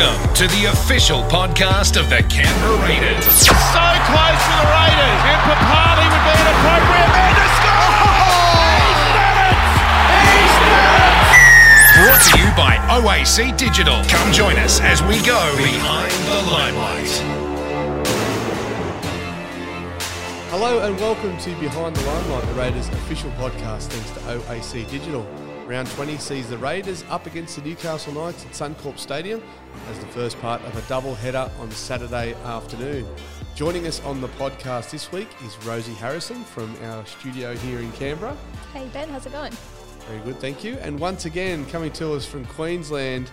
Welcome to the official podcast of the Canberra Raiders. So close to the Raiders, and Papali'i would be an appropriate man to score. He's done it! He's done it! Brought to you by OAC Digital. Come join us as we go behind the limelight. Hello and welcome to Behind the Limelight, the Raiders official podcast thanks to OAC Digital. Round 20 sees the Raiders up against the Newcastle Knights at Suncorp Stadium as the first part of a double header on Saturday afternoon. Joining us on the podcast this week is Rosie Harrison from our studio here in Canberra. Hey Ben, how's it going? Very good, thank you. And once again, coming to us from Queensland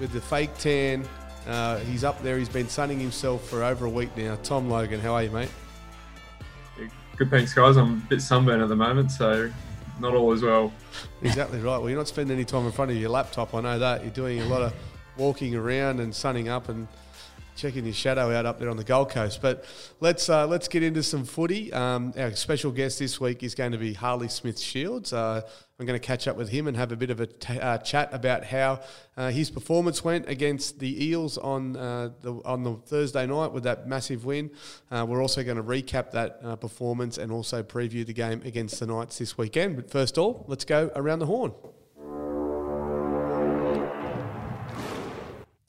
with the fake tan. Uh, he's up there, he's been sunning himself for over a week now. Tom Logan, how are you, mate? Good, thanks, guys. I'm a bit sunburned at the moment, so not all as well. Exactly right. Well, you're not spending any time in front of your laptop. I know that. You're doing a lot of walking around and sunning up and checking your shadow out up there on the Gold Coast. But let's uh, let's get into some footy. Um, our special guest this week is going to be Harley Smith Shields. Uh, I'm going to catch up with him and have a bit of a t- uh, chat about how uh, his performance went against the Eels on uh, the on the Thursday night with that massive win. Uh, we're also going to recap that performance and also preview the game against the Knights this weekend. But first of all, let's go around the horn.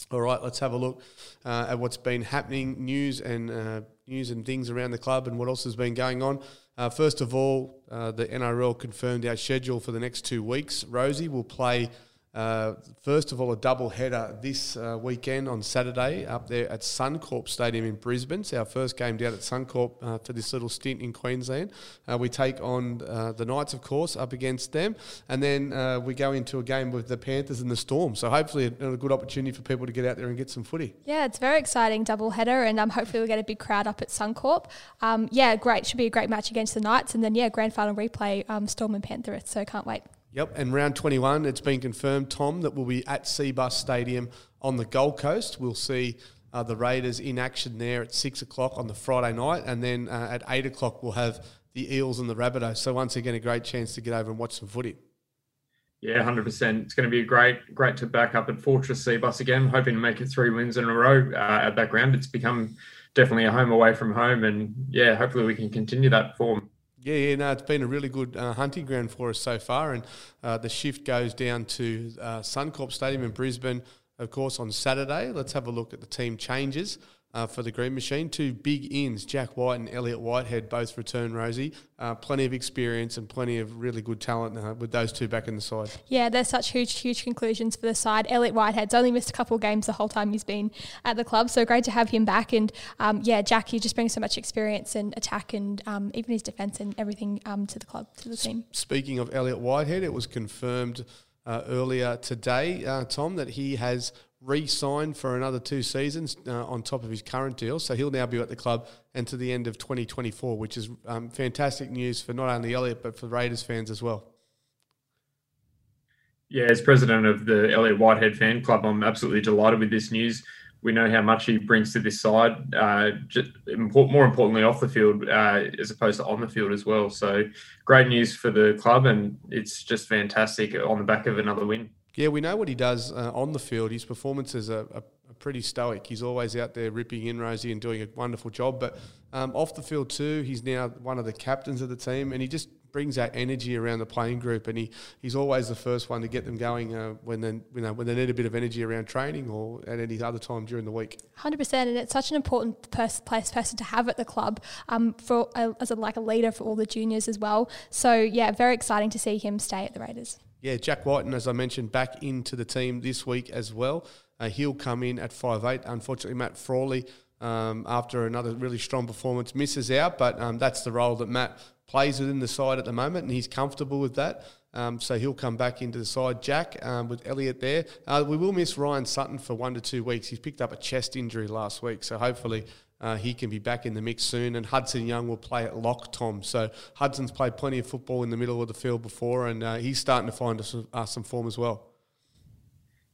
All right, let's have a look uh, at what's been happening, news and uh, news and things around the club, and what else has been going on. Uh, first of all, uh, the NRL confirmed our schedule for the next two weeks. Rosie will play. Uh, first of all, a double header this uh, weekend on Saturday up there at Suncorp Stadium in Brisbane. It's our first game down at Suncorp uh, for this little stint in Queensland. Uh, we take on uh, the Knights, of course, up against them, and then uh, we go into a game with the Panthers and the Storm. So hopefully, a, a good opportunity for people to get out there and get some footy. Yeah, it's very exciting double header, and um, hopefully we'll get a big crowd up at Suncorp. Um, yeah, great. Should be a great match against the Knights, and then yeah, grand final replay, um, Storm and Panthers. So can't wait. Yep, and round 21, it's been confirmed, Tom, that we'll be at Cbus Stadium on the Gold Coast. We'll see uh, the Raiders in action there at 6 o'clock on the Friday night, and then uh, at 8 o'clock, we'll have the Eels and the Rabbitohs. So, once again, a great chance to get over and watch some footy. Yeah, hundred percent. It's going to be great, great to back up at Fortress Seabus again. Hoping to make it three wins in a row uh, at that ground. It's become definitely a home away from home, and yeah, hopefully we can continue that form. Yeah, yeah, no, it's been a really good uh, hunting ground for us so far, and uh, the shift goes down to uh, Suncorp Stadium in Brisbane, of course, on Saturday. Let's have a look at the team changes uh, for the Green Machine. Two big ins, Jack Wighton and Elliott Whitehead, both return. Rosie, uh, plenty of experience and plenty of really good talent uh, with those two back in the side. Yeah, there's such huge, huge conclusions for the side. Elliott Whitehead's only missed a couple of games the whole time he's been at the club, so great to have him back. And um, yeah, Jack, he just brings so much experience and attack and um, even his defence and everything um, to the club, to the team. Speaking of Elliott Whitehead, it was confirmed uh, earlier today, uh, Tom, that he has re-signed for another two seasons uh, on top of his current deal. So he'll now be at the club to the end of 2024, which is um, fantastic news for not only Elliott but for Raiders fans as well. Yeah, as president of the Elliott Whitehead fan club, I'm absolutely delighted with this news. We know how much he brings to this side, uh, more importantly off the field uh, as opposed to on the field as well. So great news for the club, and it's just fantastic on the back of another win. Yeah, we know what he does uh, on the field. His performances are, are, pretty stoic. He's always out there ripping in Rosie and doing a wonderful job. But um, off the field too, he's now one of the captains of the team, and he just brings that energy around the playing group. And he, he's always the first one to get them going uh, when they you know when they need a bit of energy around training or at any other time during the week. Hundred percent, and it's such an important pers- place person to have at the club um, for uh, as a, like a leader for all the juniors as well. So yeah, very exciting to see him stay at the Raiders. Yeah, Jack Wighton, as I mentioned, back into the team this week as well. Uh, he'll come in at five eight. Unfortunately, Matt Frawley, um, after another really strong performance, misses out, but um, that's the role that Matt plays within the side at the moment, and he's comfortable with that. Um, so he'll come back into the side. Jack um, with Elliott there. Uh, we will miss Ryan Sutton for one to two weeks. He's picked up a chest injury last week, so hopefully uh, he can be back in the mix soon. And Hudson Young will play at lock, Tom. So Hudson's played plenty of football in the middle of the field before, and uh, he's starting to find us uh, some form as well.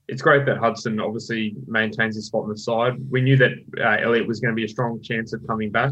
It's great that Hudson obviously maintains his spot on the side. We knew that uh, Elliott was going to be a strong chance of coming back.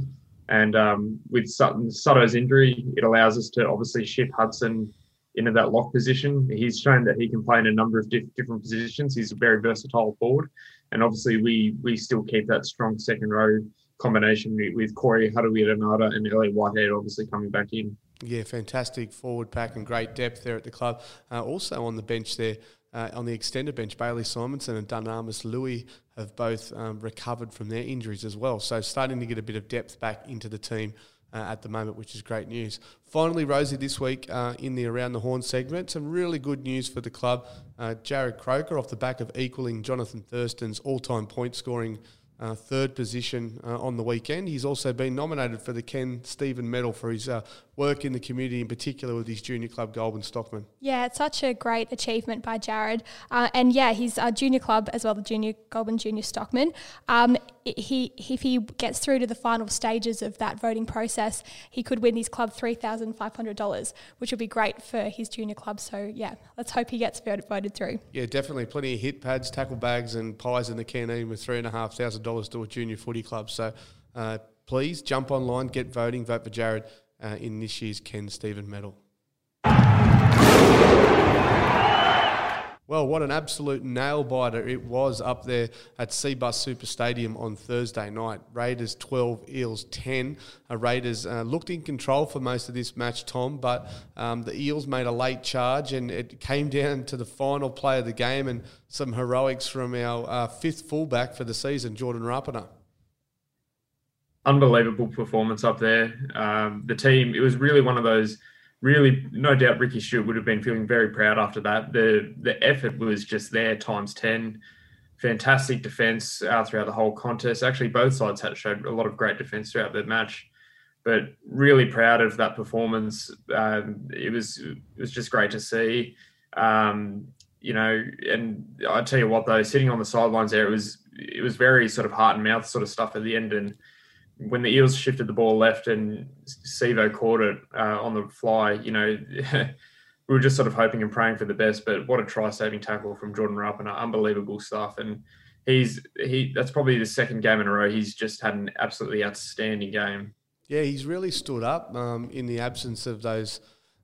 And um, with Sutton, Sutto's injury, it allows us to obviously shift Hudson into that lock position. He's shown that he can play in a number of diff- different positions. He's a very versatile forward, and obviously we we still keep that strong second row combination with Corey Harawira-Naera and Elliott Whitehead obviously coming back in. Yeah, fantastic forward pack and great depth there at the club. Uh, also on the bench there, uh, on the extended bench, Bailey Simonsson and Dunamis Lui have both um, recovered from their injuries as well. So starting to get a bit of depth back into the team. Uh, at the moment, which is great news. Finally, Rosie, this week uh, in the Around the Horn segment, some really good news for the club. Uh, Jarrod Croker, off the back of equaling Johnathan Thurston's all time point scoring uh, third position uh, on the weekend. He's also been nominated for the Ken Stephen Medal for his uh, work in the community, in particular with his junior club, Goulburn Stockman. Yeah, it's such a great achievement by Jarrod. Uh, and yeah, his uh, junior club as well, the junior Goulburn Junior Stockman. Um, he if he gets through to the final stages of that voting process, he could win his club three thousand five hundred dollars, which would be great for his junior club. So yeah, let's hope he gets voted through. Yeah, definitely plenty of hit pads, tackle bags, and pies in the canteen with three and a half thousand dollars to a junior footy club. So uh, please jump online, get voting, vote for Jarrod uh, in this year's Ken Stephen Medal. Well, what an absolute nail biter it was up there at Cbus Super Stadium on Thursday night. Raiders 12, Eels 10. Uh, Raiders uh, looked in control for most of this match, Tom, but um, the Eels made a late charge and it came down to the final play of the game and some heroics from our uh, fifth fullback for the season, Jordan Rapana. Unbelievable performance up there. Um, the team, it was really one of those – really, no doubt Ricky Stuart would have been feeling very proud after that. The the effort was just there times ten. Fantastic defense uh, throughout the whole contest. Actually, both sides had showed a lot of great defense throughout the match. But really proud of that performance. Um, it was it was just great to see. Um, you know, and I tell you what, though, sitting on the sidelines there, it was it was very sort of heart and mouth sort of stuff at the end, and when the Eels shifted the ball left and Sivo caught it uh, on the fly, you know, we were just sort of hoping and praying for the best. But what a try-saving tackle from Jordan Rapana, unbelievable stuff. And he's he that's probably the second game in a row he's just had an absolutely outstanding game. Yeah, he's really stood up um, in the absence of those.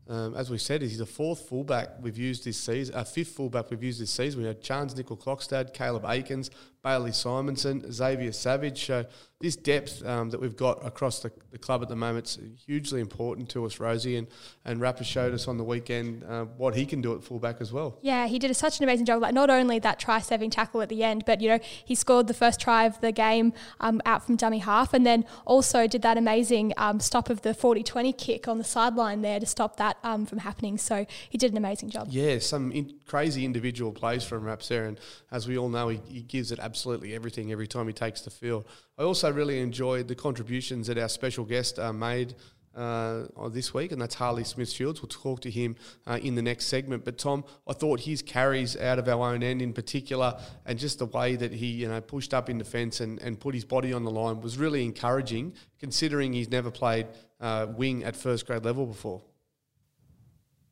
Um, as we said, he's the fourth fullback we've used this season, a uh, fifth fullback we've used this season. We had Charnze Nicoll-Klokstad, Caleb Aekins, Bailey Simonsson, Xavier Savage. So this depth um, that we've got across the, the, club at the moment is hugely important to us, Rosie. And, and Rapper showed us on the weekend uh, what he can do at fullback as well. Yeah, he did a, such an amazing job. Like not only that try-saving tackle at the end, but you know he scored the first try of the game um, out from dummy half, and then also did that amazing um, stop of the 40-20 kick on the sideline there to stop that um, from happening. So he did an amazing job. Yeah, some in- crazy individual plays from Raps there, and as we all know, he, he gives it absolutely everything every time he takes the field. I also really enjoyed the contributions that our special guest uh, made uh, this week, and that's Harley Smith Shields. We'll talk to him uh, in the next segment. But Tom, I thought his carries out of our own end in particular, and just the way that he you know pushed up in defence and, and put his body on the line was really encouraging, considering he's never played uh, wing at first grade level before.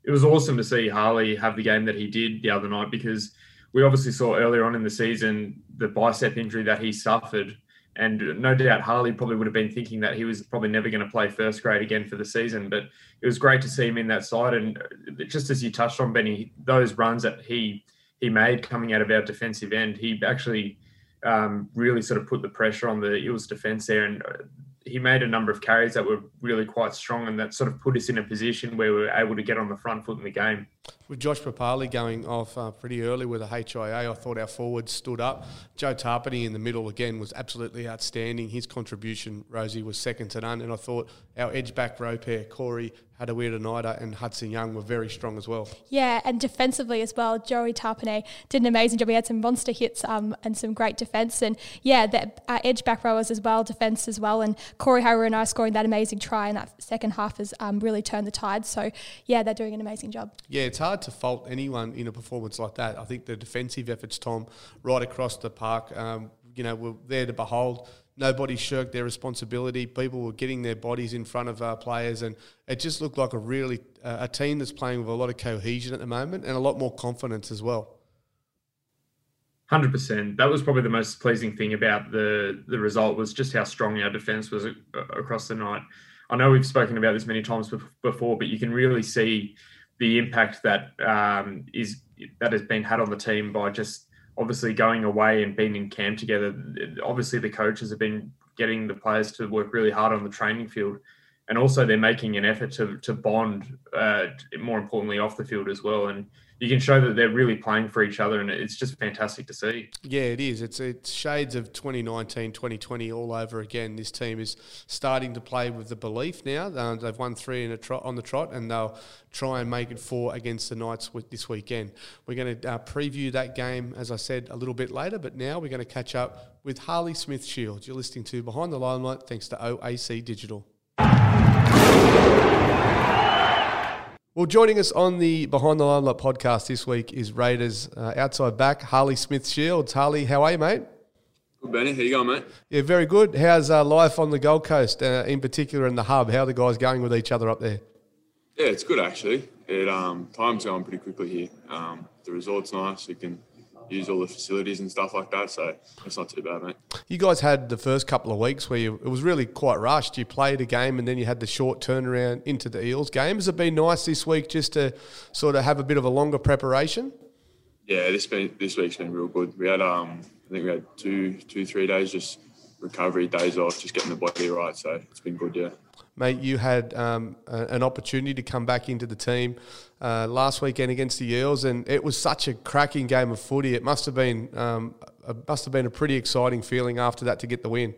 It was awesome to see Harley have the game that he did the other night because we obviously saw earlier on in the season the bicep injury that he suffered and no doubt Harley probably would have been thinking that he was probably never going to play first grade again for the season. But it was great to see him in that side. And just as you touched on, Benny, those runs that he he made coming out of our defensive end, he actually um, really sort of put the pressure on the Eels defense there. And he made a number of carries that were really quite strong and that sort of put us in a position where we were able to get on the front foot in the game. With Josh Papali'i going off uh, pretty early with a HIA, I thought our forwards stood up. Joe Tapine in the middle again was absolutely outstanding. His contribution, Rosie, was second to none. And I thought our edge back row pair, Corey Harawira-Naera and Hudson Young were very strong as well. Yeah, and defensively as well, Joey Tapine did an amazing job. He had some monster hits um, and some great defence. And yeah, the uh, edge back rowers as well, defence as well. And Corey Harawira-Naera scoring that amazing try in that second half has um, really turned the tide. So yeah, they're doing an amazing job. Yeah, it's hard to fault anyone in a performance like that. I think the defensive efforts, Tom, right across the park, um, you know, were there to behold nobody shirked their responsibility. People were getting their bodies in front of our players, and it just looked like a really uh, a team that's playing with a lot of cohesion at the moment and a lot more confidence as well. Hundred percent. That was probably the most pleasing thing about the the result was just how strong our defense was across the night. I know we've spoken about this many times before, but you can really see the impact that um, is that has been had on the team by just obviously going away and being in camp together. Obviously, the coaches have been getting the players to work really hard on the training field, and also they're making an effort to to bond. Uh, more importantly, off the field as well, and you can show that they're really playing for each other and it's just fantastic to see. Yeah, it is. It's it's shades of 2019, 2020 all over again. This team is starting to play with the belief now. Uh, they've won three in a trot, on the trot and they'll try and make it four against the Knights with this weekend. We're going to uh, preview that game, as I said, a little bit later, but now we're going to catch up with Harley Smith Shields. You're listening to Behind the Limelight thanks to OAC Digital. Well, joining us on the Behind the Limelight podcast this week is Raiders uh, outside back Harley Smith Shields. Harley, how are you, mate? Good, Benny. How you going, mate? Yeah, very good. How's uh, life on the Gold Coast, uh, in particular in the hub? How are the guys going with each other up there? Yeah, it's good actually. It um, time's going pretty quickly here. Um, the resort's nice. You can use all the facilities and stuff like that. So it's not too bad, mate. You guys had the first couple of weeks where you, it was really quite rushed. You played a game and then you had the short turnaround into the Eels game. Has it been nice this week just to sort of have a bit of a longer preparation? Yeah, this been this week's been real good. We had um, I think we had two, two, three days just recovery days off, just getting the body right. So it's been good, yeah mate, you had um, a, an opportunity to come back into the team uh, last weekend against the Eels, and it was such a cracking game of footy. It must have been um, must have been a pretty exciting feeling after that to get the win.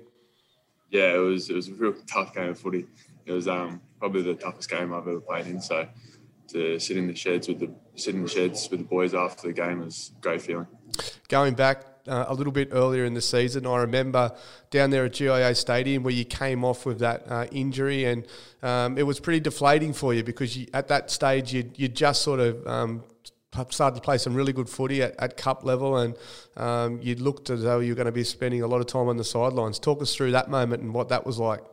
Yeah, it was. It was a real tough game of footy. It was um, probably the toughest game I've ever played in. So to sit in the sheds with the sit in the sheds with the boys after the game was a great feeling. Going back uh, a little bit earlier in the season. I remember down there at GIO Stadium where you came off with that uh, injury, and um, it was pretty deflating for you because you, at that stage you you just sort of um, started to play some really good footy at, at cup level, and um, you looked as though you were going to be spending a lot of time on the sidelines. Talk us through that moment and what that was like.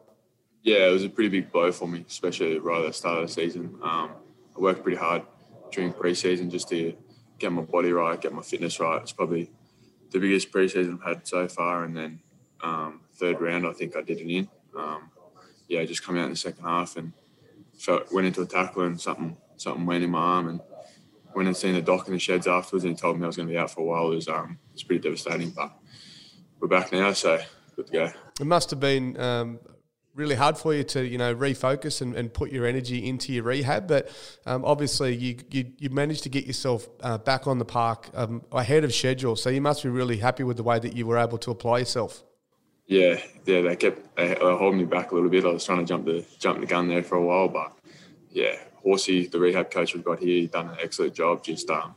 Yeah, it was a pretty big blow for me, especially right at the start of the season. Um, I worked pretty hard during pre-season just to get my body right, get my fitness right. It's probably the biggest preseason I've had so far, and then um, third round I think I did it in. Um, yeah, just come out in the second half and felt, went into a tackle and something something went in my arm and went and seen the doc in the sheds afterwards and he told me I was going to be out for a while. It was um, it was pretty devastating, but we're back now, so good to go. It must have been um, really hard for you to you know refocus and, and put your energy into your rehab. But um, obviously, you, you, you managed to get yourself uh, back on the park um, ahead of schedule. So you must be really happy with the way that you were able to apply yourself. Yeah, yeah, they kept they holding me back a little bit. I was trying to jump the jump the gun there for a while, but yeah, Horsey, the rehab coach we've got here, he done an excellent job. Just um,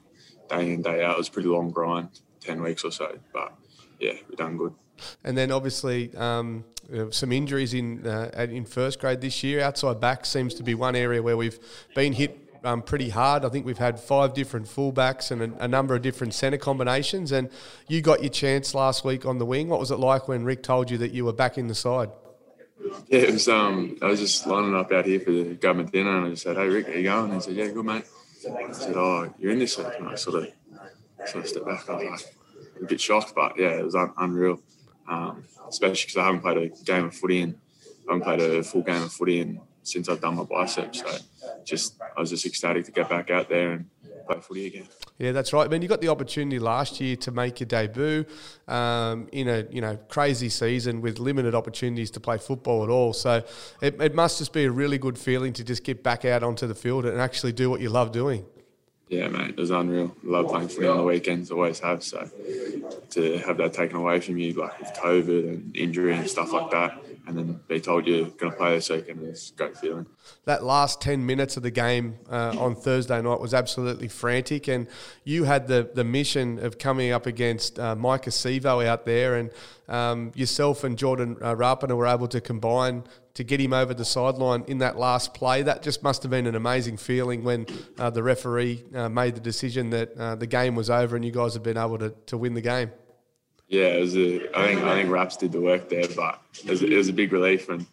day in day out, it was a pretty long grind, ten weeks or so, but yeah, we done good. And then obviously um, uh, some injuries in uh, in first grade this year. Outside back seems to be one area where we've been hit um, pretty hard. I think we've had five different fullbacks and a, a, number of different centre combinations. And you got your chance last week on the wing. What was it like when Rick told you that you were back in the side? Yeah, it was. Um, I was just lining up out here for the government dinner, and I just said, "Hey, Rick, how you going?" And he said, "Yeah, good, mate." I said, "Oh, you're in this week," and I sort of sort of stepped back. I was like a bit shocked, but yeah, it was un- unreal um, especially because I haven't played a game of footy and I haven't played a full game of footy in, since I've done my biceps. So just I was just ecstatic to get back out there and play footy again. Yeah, that's right. I mean, you got the opportunity last year to make your debut um, in a you know crazy season with limited opportunities to play football at all. So it, it must just be a really good feeling to just get back out onto the field and actually do what you love doing. Yeah, mate, it was unreal. Love footy on the weekends, always have. So to have that taken away from you, like with COVID and injury and stuff like that, and then be told you're going to play this weekend is a great feeling. That last 10 minutes of the game uh, on Thursday night was absolutely frantic, and you had the, the mission of coming up against uh, Maika Sivo out there, and um, yourself and Jordan uh, Rapana were able to combine to get him over the sideline in that last play. That just must have been an amazing feeling when uh, the referee uh, made the decision that uh, the game was over and you guys had been able to, to win the game. Yeah, it was a, I think I think Raps did the work there, but it was, it was a big relief when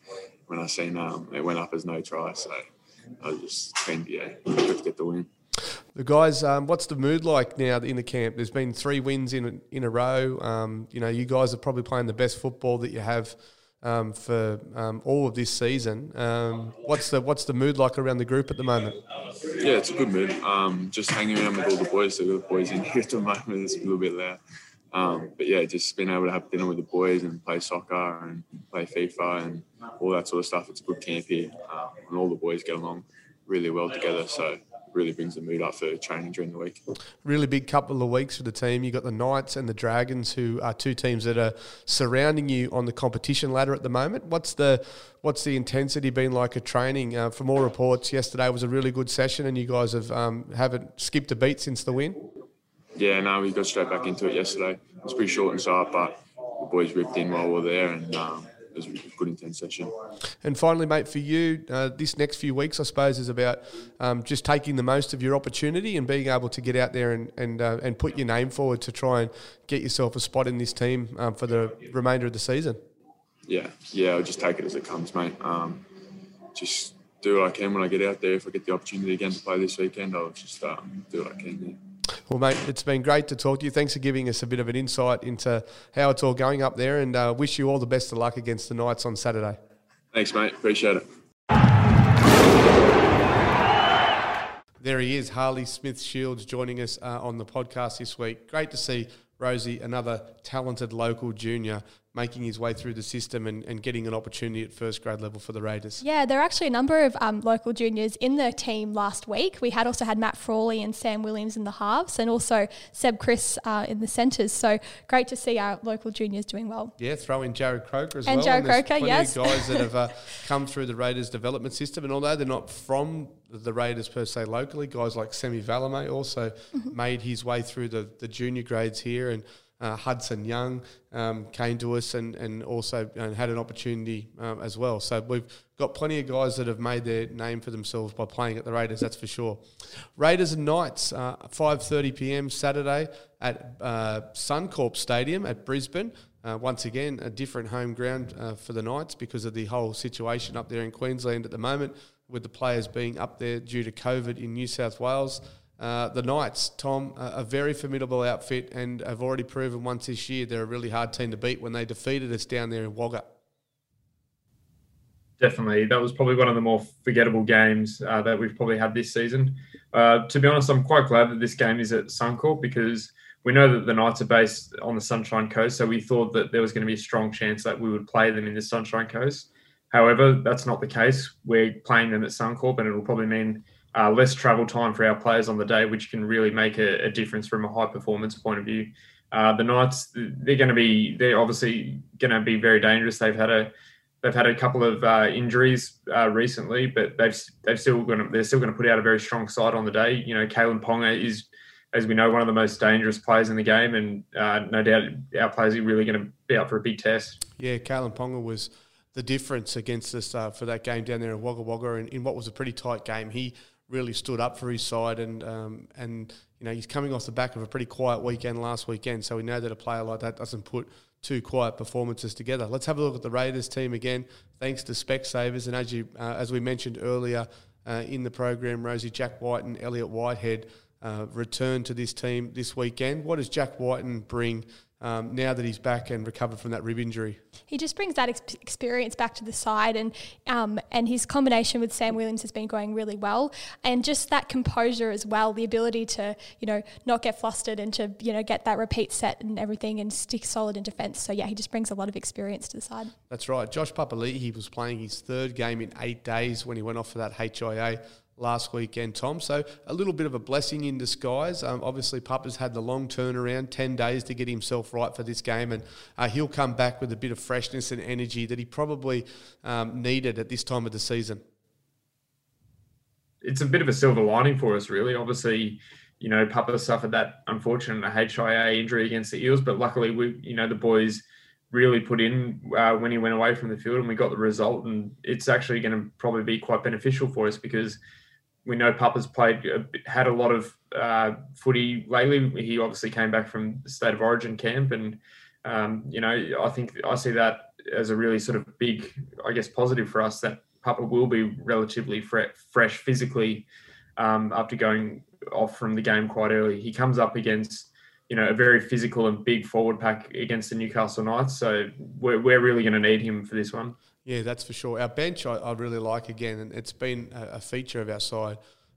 when I seen um, it went up as no try. So I was just keen, yeah, good to get the win. The guys, um, what's the mood like now in the camp? There's been three wins in in a row. Um, you know, you guys are probably playing the best football that you have um, for um, all of this season. Um, what's the what's the mood like around the group at the moment? Yeah, it's a good mood. Um, just hanging around with all the boys. So the boys in here at the moment it's a little bit loud. Um, but yeah, just being able to have dinner with the boys and play soccer and play FIFA and all that sort of stuff. It's a good camp here, um, and all the boys get along really well together. So really brings the mood up for training during the week. Really big couple of weeks for the team. You've got the Knights and the Dragons, who are two teams that are surrounding you on the competition ladder at the moment. What's the what's the intensity been like at training? Uh, from all reports, yesterday was a really good session, and you guys have um, haven't skipped a beat since the win. Yeah, no, we got straight back into it yesterday. It was pretty short and sharp, but the boys ripped in while we were there, and um, it was a good intense session. And finally, mate, for you, uh, this next few weeks, I suppose, is about um, just taking the most of your opportunity and being able to get out there and and, uh, and put your name forward to try and get yourself a spot in this team um, for the remainder of the season. Yeah, yeah, I'll just take it as it comes, mate. Um, just do what I can when I get out there. If I get the opportunity again to play this weekend, I'll just uh, do what I can. Yeah. Well, mate, it's been great to talk to you. Thanks for giving us a bit of an insight into how it's all going up there, and uh, wish you all the best of luck against the Knights on Saturday. Thanks, mate. Appreciate it. There he is, Harley Smith Shields, joining us uh, on the podcast this week. Great to see Rosie, another talented local junior, making his way through the system and, and getting an opportunity at first grade level for the Raiders. Yeah, there are actually a number of um, local juniors in the team last week. We had also had Matt Frawley and Sam Williams in the halves, and also Seb Kris uh, in the centres. So great to see our local juniors doing well. Yeah, throw in Jarrod Croker as well. And well. Jarrod there's Croker, yes. Guys that have uh, come through the Raiders development system, and although they're not from the Raiders per se locally, guys like Semi Valemei also Mm-hmm. made his way through the, the junior grades here, and uh, Hudson Young um, came to us and, and also uh, had an opportunity um, as well. So we've got plenty of guys that have made their name for themselves by playing at the Raiders, that's for sure. Raiders and Knights, uh, 5.30 p.m. Saturday at uh, Suncorp Stadium at Brisbane. Uh, once again, a different home ground uh, for the Knights because of the whole situation up there in Queensland at the moment, with the players being up there due to COVID in New South Wales. Uh, the Knights, Tom, a very formidable outfit and have already proven once this year they're a really hard team to beat when they defeated us down there in Wagga. Definitely, that was probably one of the more forgettable games uh, that we've probably had this season. Uh, to be honest, I'm quite glad that this game is at Suncorp because we know that the Knights are based on the Sunshine Coast, so we thought that there was going to be a strong chance that we would play them in the Sunshine Coast. However, that's not the case. We're playing them at Suncorp, and it will probably mean uh, less travel time for our players on the day, which can really make a, a difference from a high performance point of view. Uh, the Knights, they're going to be, they're obviously going to be very dangerous. They've had a, they've had a couple of uh, injuries uh, recently, but they've they've still going to, they're still going to put out a very strong side on the day. You know, Kalyn Ponga is, as we know, one of the most dangerous players in the game, and uh, no doubt our players are really going to be up for a big test. Yeah, Kalyn Ponga was the difference against us uh, for that game down there in Wagga Wagga, and in what was a pretty tight game, he really stood up for his side, and um, and you know he's coming off the back of a pretty quiet weekend last weekend, so we know that a player like that doesn't put two quiet performances together. Let's have a look at the Raiders team again. Thanks to Specsavers, and as you uh, as we mentioned earlier uh, in the program, Rosie Jack Wighton and Elliott Whitehead uh, return to this team this weekend. What does Jack Wighton bring? Um, now that he's back and recovered from that rib injury, He just brings that ex- experience back to the side, and um, and his combination with Sam Williams has been going really well, and just that composure as well, the ability to you know not get flustered and to you know get that repeat set and everything and stick solid in defence. So yeah, he just brings a lot of experience to the side. That's right. Josh Papali'i, he was playing his third game in eight days when he went off for that HIA last weekend, Tom. So a little bit of a blessing in disguise. Um, obviously, Papa's had the long turnaround, 10 days to get himself right for this game, and uh, he'll come back with a bit of freshness and energy that he probably um, needed at this time of the season. it's a bit of a silver lining for us, really. Obviously, you know, Papa suffered that unfortunate HIA injury against the Eels, but luckily, we, you know, the boys really put in uh, when he went away from the field, and we got the result. And it's actually going to probably be quite beneficial for us because we know Papa's played had a lot of uh, footy lately. He obviously came back from the state of origin camp, and um, you know, I think I see that as a really sort of big, I guess, positive for us that Papa will be relatively fre- fresh physically um, after going off from the game quite early. He comes up against, you you know, a very physical and big forward pack against the Newcastle Knights. So we're, we're really going to need him for this one. Yeah, that's for sure. Our bench, I, I really like again, and it's been a, a feature of our side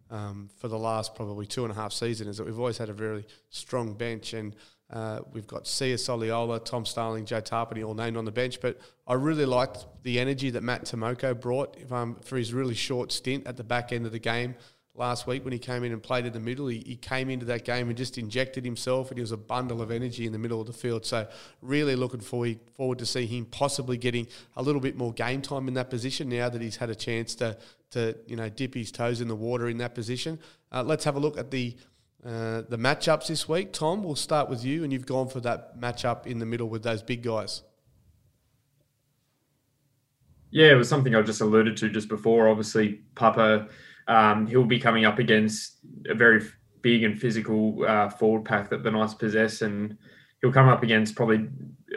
um, for the last probably two and a half seasons. Is that we've always had a really strong bench, and uh, we've got Sia Soliola, Tom Starling, Joe Tapine all named on the bench. But I really liked the energy that Matt Timoko brought um, for his really short stint at the back end of the game last week when he came in and played in the middle. He, he came into that game and just injected himself, and he was a bundle of energy in the middle of the field. So, really looking forward, forward to see him possibly getting a little bit more game time in that position now that he's had a chance to, to you know, dip his toes in the water in that position. Uh, let's have a look at the uh, the matchups this week. Tom, we'll start with you, and you've gone for that matchup in the middle with those big guys. Yeah, it was something I just alluded to just before. Obviously, Papa um, he'll be coming up against a very big and physical uh, forward pack that the Knights possess, and he'll come up against probably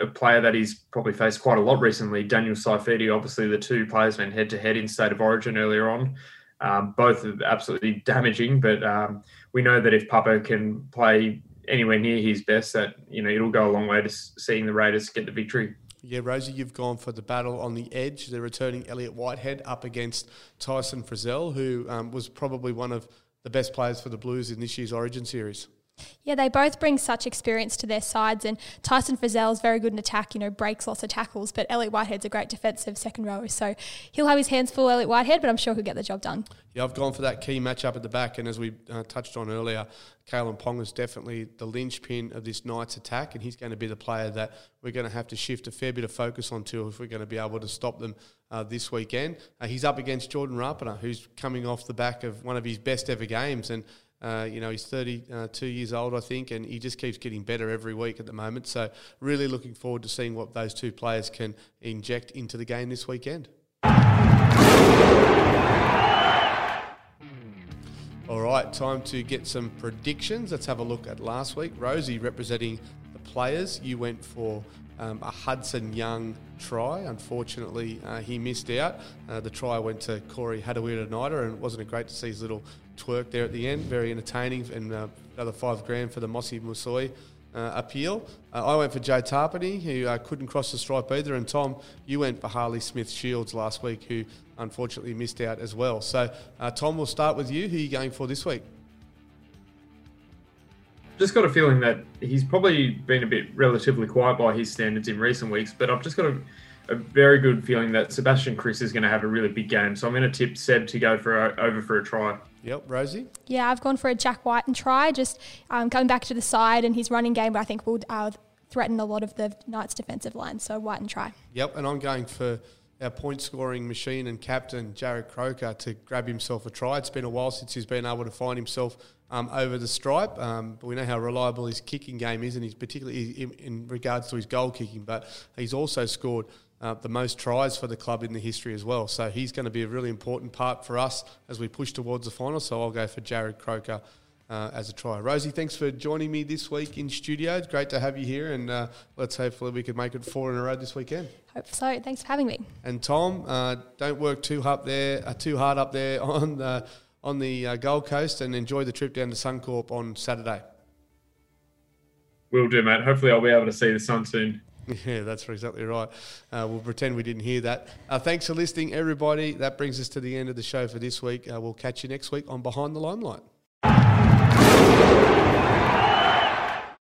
a player that he's probably faced quite a lot recently, Daniel Saifiti. Obviously, the two players went head to head in State of Origin earlier on. Um, both absolutely damaging, but um, we know that if Papa can play anywhere near his best, that you know it'll go a long way to seeing the Raiders get the victory. Yeah, Rosie, you've gone for the battle on the edge. They're returning Elliott Whitehead up against Tyson Frizell, who um, was probably one of the best players for the Blues in this year's Origin series. Yeah, they both bring such experience to their sides, and Tyson Frizell is very good in attack. You know, breaks lots of tackles, but Elliott Whitehead's a great defensive second rower, so he'll have his hands full, Elliott Whitehead, but I'm sure he'll get the job done. Yeah, I've gone for that key matchup at the back, and as we uh, touched on earlier, Kalyn Ponga is definitely the linchpin of this Knights attack, and he's going to be the player that we're going to have to shift a fair bit of focus onto if we're going to be able to stop them uh, this weekend. Uh, he's up against Jordan Rapana, who's coming off the back of one of his best ever games, and uh, you know, he's 32 uh, years old, I think, and he just keeps getting better every week at the moment. So, really looking forward to seeing what those two players can inject into the game this weekend. All right, time to get some predictions. Let's have a look at last week. Rosie representing the players. You went for um, a Hudson Young try. Unfortunately, uh, he missed out. Uh, the try went to Corey Harawira-Naera, and it wasn't great to see his little twerk there at the end? Very entertaining, and uh, another five grand for the Mossy Musoi. Uh, appeal. Uh, I went for Joe Tapine, who uh, couldn't cross the stripe either, and Tom, you went for Harley Smith Shields last week, who unfortunately missed out as well. So, uh, Tom, we'll start with you. Who are you going for this week? Just got a feeling that he's probably been a bit relatively quiet by his standards in recent weeks, but I've just got a, a very good feeling that Sebastian Kris is going to have a really big game. So I'm going to tip Seb to go for a, over for a try. Yep, Rosie. Yeah, I've gone for a Jack Wighton try, just um, coming back to the side and his running game. But I think will uh, threaten a lot of the Knights' defensive line. So Wighton try. Yep, and I'm going for our point scoring machine and captain, Jarrod Croker, to grab himself a try. It's been a while since he's been able to find himself um, over the stripe. Um, but we know how reliable his kicking game is, and he's particularly in, in regards to his goal kicking. But he's also scored uh, the most tries for the club in the history as well. So he's going to be a really important part for us as we push towards the final. So I'll go for Jarrod Croker uh, as a try. Rosie, thanks for joining me this week in studio. It's great to have you here, and uh, let's hopefully we can make it four in a row this weekend. Hope so. Thanks for having me. And Tom, uh, don't work too hard there, uh, too hard up there on the on the uh, Gold Coast, and enjoy the trip down to Suncorp on Saturday. Will do, mate. Hopefully, I'll be able to see the sun soon. Yeah, that's exactly right. Uh, we'll pretend we didn't hear that. Uh, thanks for listening, everybody. That brings us to the end of the show for this week. Uh, we'll catch you next week on Behind the Limelight.